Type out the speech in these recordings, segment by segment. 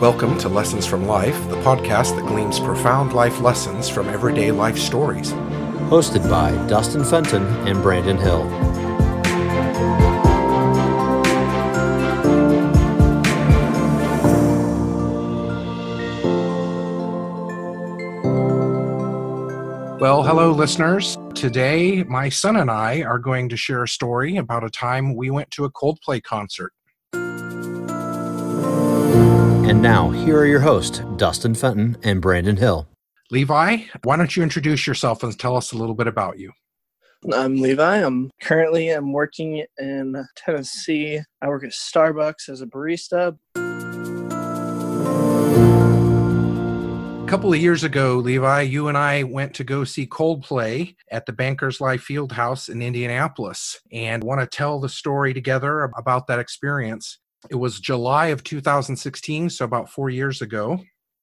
Welcome to Lessons from Life, the podcast that gleans profound life lessons from everyday life stories. Hosted by Dustin Fenton and Brandon Hill. Well, hello, listeners. Today, my son and I are going to share a story about a time we went to a Coldplay concert. And now, here are your hosts, Dustin Fenton and Brandon Hill. Levi, why don't you introduce yourself and tell us a little bit about you? I'm Levi. I'm currently I'm working in Tennessee. I work at Starbucks as a barista. A couple of years ago, Levi, you and I went to go see Coldplay at the Bankers Life Fieldhouse in Indianapolis and want to tell the story together about that experience. It was July of 2016, so about four years ago.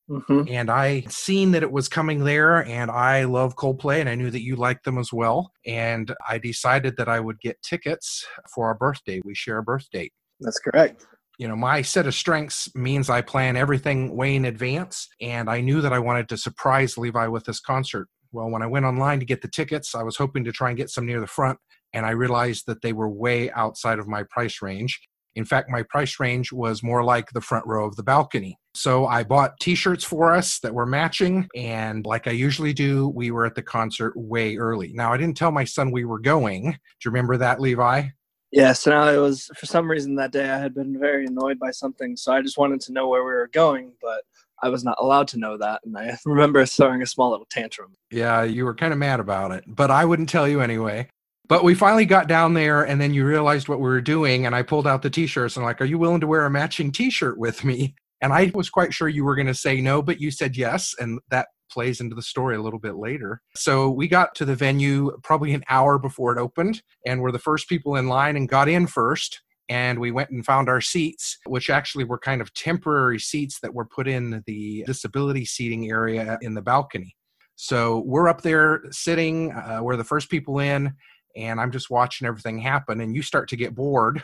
hmm And I seen that it was coming there, and I love Coldplay, and I knew that you liked them as well. And I decided that I would get tickets for our birthday. We share a birth date. That's correct. you know my set of strengths means i plan everything way in advance and i knew that i wanted to surprise levi with this concert well when i went online to get the tickets i was hoping to try and get some near the front and i realized that they were way outside of my price range in fact my price range was more like the front row of the balcony so i bought t-shirts for us that were matching and like i usually do we were at the concert way early now i didn't tell my son we were going do you remember that levi Yeah. So now it was for some reason that day I had been very annoyed by something, so I just wanted to know where we were going, but I was not allowed to know that, and I remember throwing a small little tantrum. Yeah, you were kind of mad about it, but I wouldn't tell you anyway. But we finally got down there, and then you realized what we were doing, and I pulled out the t-shirts and like, "Are you willing to wear a matching t-shirt with me?" And I was quite sure you were going to say no, but you said yes, and that plays into the story a little bit later. So we got to the venue probably an hour before it opened, and we're the first people in line and got in first. And we went and found our seats, which actually were kind of temporary seats that were put in the disability seating area in the balcony. So we're up there sitting, uh, we're the first people in, and I'm just watching everything happen. And you start to get bored.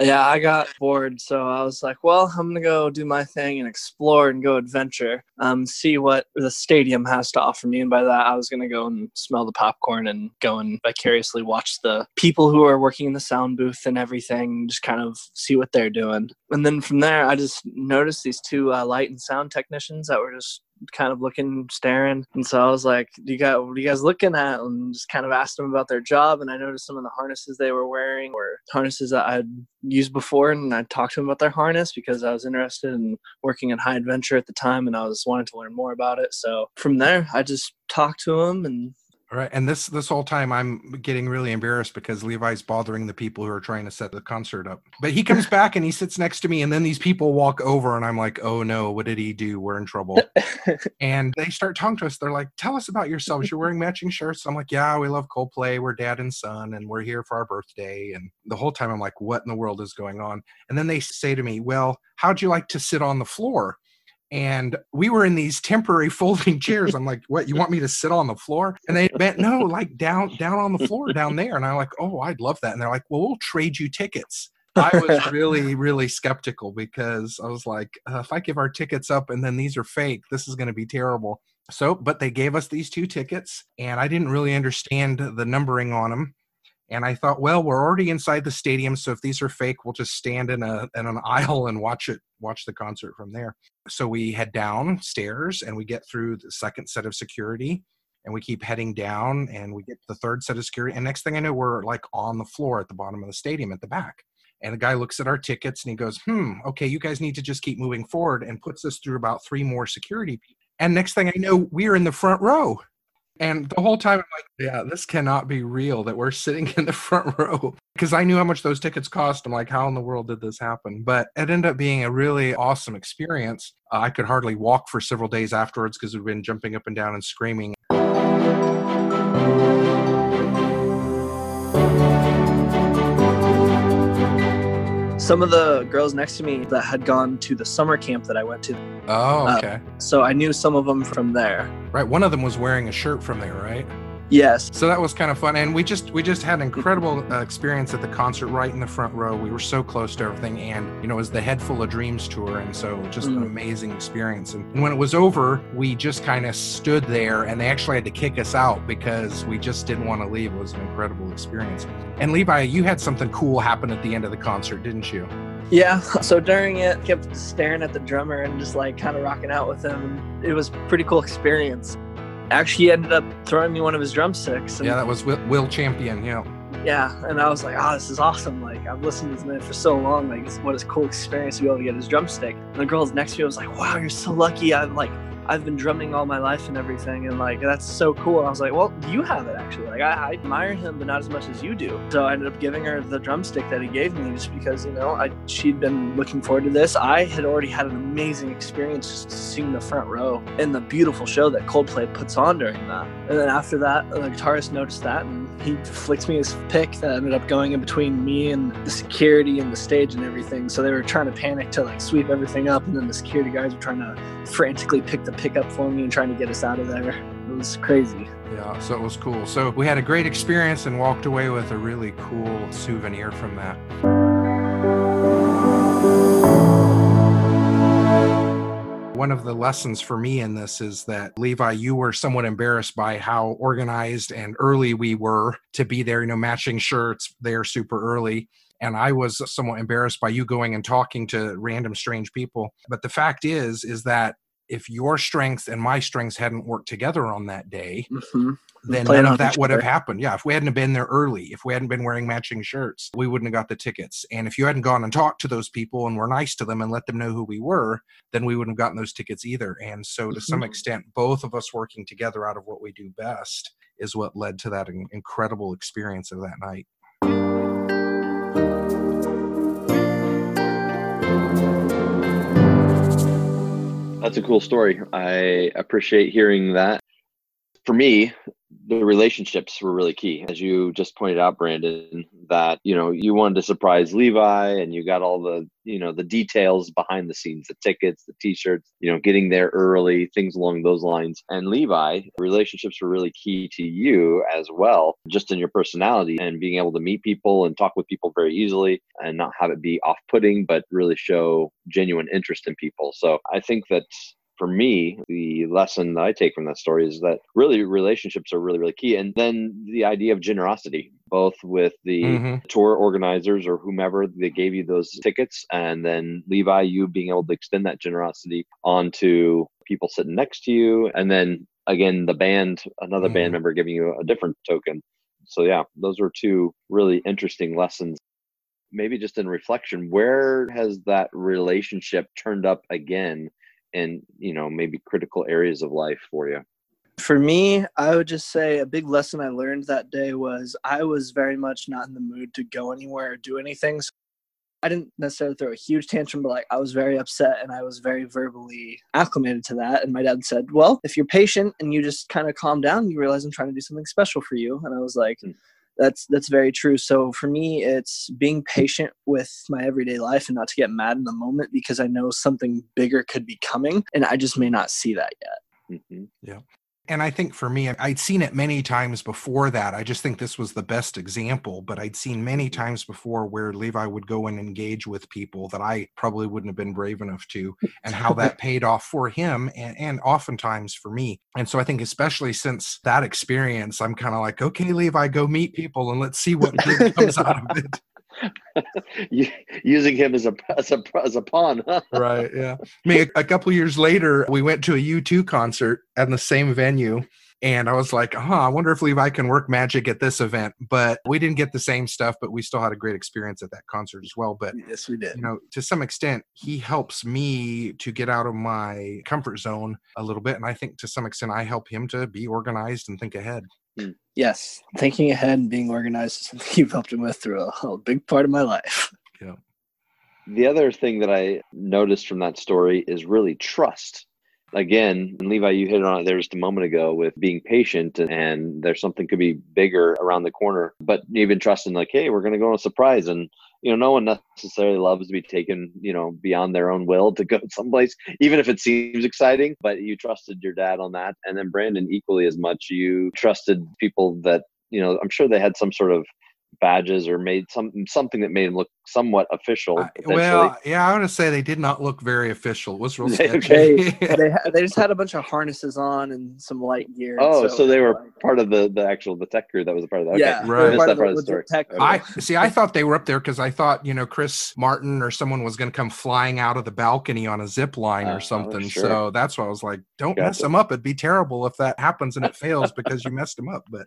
Yeah, I got bored, so I was like, "Well, I'm gonna go do my thing and explore and go adventure, um, see what the stadium has to offer me." And by that, I was gonna go and smell the popcorn and go and vicariously watch the people who are working in the sound booth and everything, just kind of see what they're doing. And then from there, I just noticed these two uh, light and sound technicians that were just kind of looking, staring. And so I was like, "Do you guys, what are you guys looking at?" And just kind of asked them about their job. And I noticed some of the harnesses they were wearing were harnesses that I'd used before. And I talked to them about their harness because I was interested in working in high adventure at the time, and I was wanting to learn more about it. So from there, I just talked to them and Right. And this this whole time I'm getting really embarrassed because Levi's bothering the people who are trying to set the concert up. But he comes back and he sits next to me and then these people walk over and I'm like, "Oh no, what did he do? We're in trouble." and they start talking to us. They're like, "Tell us about yourselves. You're wearing matching shirts." I'm like, "Yeah, we love Coldplay. We're dad and son and we're here for our birthday." And the whole time I'm like, "What in the world is going on?" And then they say to me, "Well, how'd you like to sit on the floor?" And we were in these temporary folding chairs. I'm like, "What? You want me to sit on the floor?" And they meant no, like down down on the floor down there. And I'm like, "Oh, I'd love that." And they're like, "Well, we'll trade you tickets." I was really really skeptical because I was like, uh, if I give our tickets up and then these are fake, this is going to be terrible. So, but they gave us these two tickets, and I didn't really understand the numbering on them. And I thought, well, we're already inside the stadium, so if these are fake, we'll just stand in a in an aisle and watch it, watch the concert from there. So we head downstairs and we get through the second set of security, and we keep heading down, and we get the third set of security. And next thing I know, we're like on the floor at the bottom of the stadium at the back. And the guy looks at our tickets and he goes, "Hmm, okay, you guys need to just keep moving forward," and puts us through about three more security people. And next thing I know, we're in the front row. And the whole time I'm like, yeah, this cannot be real that we're sitting in the front row. Because I knew how much those tickets cost. I'm like, how in the world did this happen? But it ended up being a really awesome experience. Uh, I could hardly walk for several days afterwards because we've been jumping up and down and screaming. Some of the girls next to me that had gone to the summer camp that I went to. Oh, Uh, okay. So I knew some of them from there. right. One of them was wearing a shirt from there, right? Yes. So that was kind of fun, and we just we just had an incredible uh, experience at the concert, right in the front row. We were so close to everything, and you know, it was the Head Full of Dreams tour, and so just an Mm. amazing experience. And, and when it was over, we just kind of stood there, and they actually had to kick us out because we just didn't want to leave. It was an incredible experience. And Levi, you had something cool happen at the end of the concert, didn't you? Yeah. So during it, kept staring at the drummer and just like kind of rocking out with him. It was a pretty cool experience. Actually, he ended up throwing me one of his drumsticks. And Yeah, that was Will, Will Champion. Yeah. yeah, and I was like, oh, this is awesome. Like, I've listened to this man for so long. Like, what a cool experience to be able to get his drumstick. And the girls next to me was like, wow, you're so lucky. I'm like, I've been drumming all my life and everything, and like that's so cool. And I was like, well, you have it actually. Like I, I admire him, but not as much as you do. So I ended up giving her the drumstick that he gave me, just because you know I she'd been looking forward to this. I had already had an amazing experience just seeing the front row and the beautiful show that Coldplay puts on during that. And then after that, the guitarist noticed that and he flicked me his pick that ended up going in between me and the security and the stage and everything. So they were trying to panic to like sweep everything up, and then the security guys were trying to frantically pick the pick up for me and trying to get us out of there. It was crazy. Yeah, so it was cool. So we had a great experience and walked away with a really cool souvenir from that. One of the lessons for me in this is that Levi, you were somewhat embarrassed by how organized and early we were to be there, you know, matching shirts there super early. And I was somewhat embarrassed by you going and talking to random strange people. But the fact is, is that if your strengths and my strengths hadn't worked together on that day, Mm-hmm. then none of that would have happened. Yeah, if we hadn't been there early, if we hadn't been wearing matching shirts, we wouldn't have got the tickets. And if you hadn't gone and talked to those people and were nice to them and let them know who we were, then we wouldn't have gotten those tickets either. And so, to some Mhm. extent, both of us working together out of what we do best is what led to that incredible experience of that night. That's a cool story. I appreciate hearing that. For me, the relationships were really key. As you just pointed out, Brandon, that you know, you wanted to surprise Levi and you got all the, you know, the details behind the scenes, the tickets, the t-shirts, you know, getting there early, things along those lines. And Levi, relationships were really key to you as well, just in your personality and being able to meet people and talk with people very easily and not have it be off-putting, but really show genuine interest in people. So I think that for me, the lesson that I take from that story is that really relationships are really, really key. And then the idea of generosity, both with the Mhm. tour organizers or whomever that gave you those tickets, and then Levi, you being able to extend that generosity onto people sitting next to you. And then again, the band, another Mhm. band member giving you a different token. So, yeah, those are two really interesting lessons maybe just in reflection where has that relationship turned up again in you know maybe critical areas of life for you For me, I would just say a big lesson I learned that day was I was very much not in the mood to go anywhere or do anything. So I didn't necessarily throw a huge tantrum, but like I was very upset and I was very verbally acclimated to that. And my dad said, Well, if you're patient and you just kind of calm down, you realize I'm trying to do something special for you. And I was like, Hmm. That's that's very true. So for me, it's being patient with my everyday life and not to get mad in the moment because I know something bigger could be coming and I just may not see that yet. hmm And I think for me, I'd seen it many times before that. I just think this was the best example, but I'd seen many mm-hmm. times before where Levi would go and engage with people that I probably wouldn't have been brave enough to, and how that paid off for him and, and oftentimes for me. And so I think, especially since that experience, I'm kind of like, okay, Levi, go meet people and let's see what comes out of it. Using him as a as a as a pawn right yeah. I mean a, a couple years later we went to a u2 concert at the same venue and i was like huh i wonder if levi can work magic at this event. But we didn't get the same stuff but we still had a great experience at that concert as well. But Yes, we did. you know to some extent he helps me to get out of my comfort zone a little bit and i think to some extent i help him to be organized and think ahead hmm. Yes, thinking ahead and being organized is something you've helped him with through a, a big part of my life. Yeah. The other thing that i noticed from that story is really trust again and levi you hit on it there just a moment ago with being patient and, and there's something could be bigger around the corner but even trusting like hey we're going to go on a surprise and you know, no one necessarily loves to be taken, you know, beyond their own will to go someplace, even if it seems exciting. But you trusted your dad on that, and then Brandon equally as much. You trusted people that you know. I'm sure they had some sort of badges or made some something that made him look somewhat official. Uh, well, yeah, I want to say they did not look very official. It was real sketchy. they they, they just had a bunch of harnesses on and some light gear. Oh, so, so they were like, part of the the actual the tech crew that was a part of that. Okay. Yeah, right. Part, of the, part of the story. Tech okay. I see. I thought they were up there because I thought you know Chris Martin or someone was going to come flying out of the balcony on a zip line uh, or something. Sure. So that's why I was like, don't gotcha. mess them up. It'd be terrible if that happens and it fails because you messed them up. But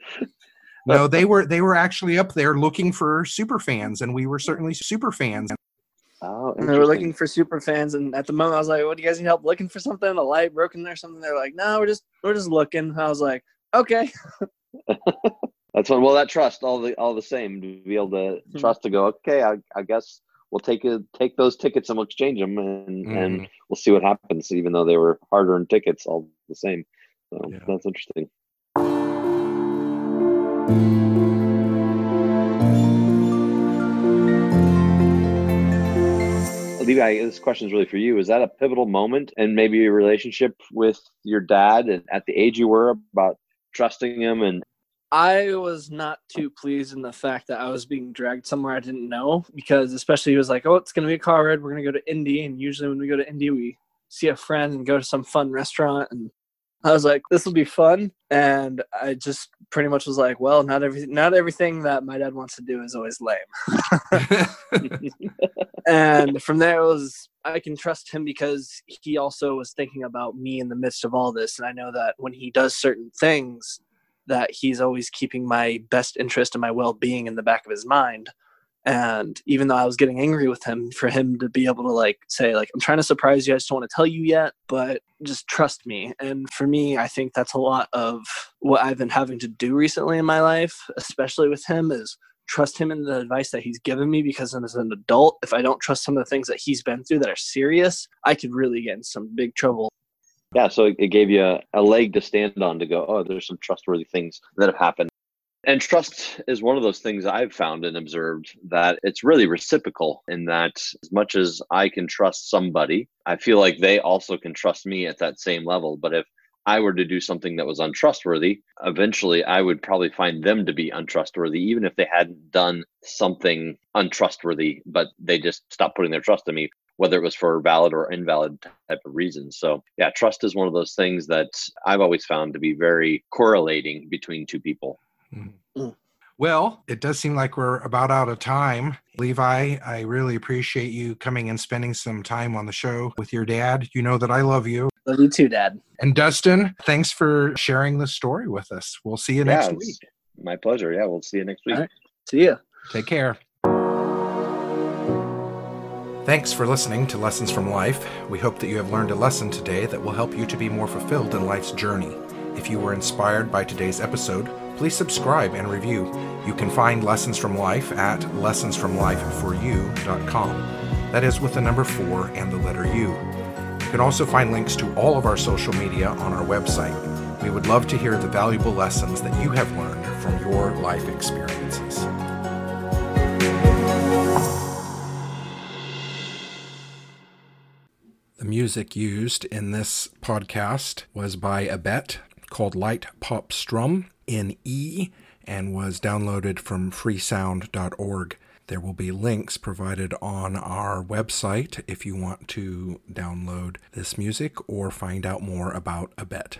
no, they were they were actually up there looking for super fans, and we were certainly super fans. Oh, and they were looking for super fans, and at the moment I was like, "What do you guys need help looking for something? A light broken or something?" They're like, "No, we're just we're just looking." I was like, "Okay." That's what. Well, that trust, all the all the same, to be able to hmm. trust to go. Okay, I, I guess we'll take a, take those tickets and we'll exchange them, and mm. and we'll see what happens. Even though they were hard earned tickets, all the same. So yeah. that's interesting. Levi, this question is really for you. Is that a pivotal moment and maybe your relationship with your dad and at the age you were about trusting him and I was not too pleased in the fact that I was being dragged somewhere I didn't know because especially he was like, Oh, it's gonna be a car ride, we're gonna go to Indy and usually when we go to Indy we see a friend and go to some fun restaurant and I was like, this will be fun. And I just pretty much was like, well, not everything, not everything that my dad wants to do is always lame. and from there, it was, I can trust him because he also was thinking about me in the midst of all this. And I know that when he does certain things, that he's always keeping my best interest and my well-being in the back of his mind and even though i was getting angry with him for him to be able to like say like i'm trying to surprise you i just don't want to tell you yet but just trust me. And for me i think that's a lot of what i've been having to do recently in my life especially with him is trust him in the advice that he's given me because as an adult if i don't trust some of the things that he's been through that are serious i could really get in some big trouble. Yeah so it gave you a, a leg to stand on to go oh there's some trustworthy things that have happened and trust is one of those things I've found and observed that it's really reciprocal in that as much as I can trust somebody, I feel like they also can trust me at that same level. But if I were to do something that was untrustworthy, eventually I would probably find them to be untrustworthy, even if they hadn't done something untrustworthy, but they just stopped putting their trust in me, whether it was for valid or invalid type of reasons. So, yeah, trust is one of those things that I've always found to be very correlating between two people. Mm-hmm. Mm. Well, it does seem like we're about out of time. Levi, I really appreciate you coming and spending some time on the show with your dad. You know that I love you. Love you too, Dad. And Dustin, thanks for sharing the story with us. We'll see you next week. My pleasure. Yeah, we'll see you next week. See you. Take care. Thanks for listening to Lessons from Life. We hope that you have learned a lesson today that will help you to be more fulfilled in life's journey. If you were inspired by today's episode, please subscribe and review. You can find Lessons from Life at lessonsfromlifeforyou.com. That is with the number 4 and the letter U. You can also find links to all of our social media on our website. We would love to hear the valuable lessons that you have learned from your life experiences. The music used in this podcast was by abett called Light Pop Strum in E and was downloaded from freesound.org. There will be links provided on our website if you want to download this music or find out more about abett.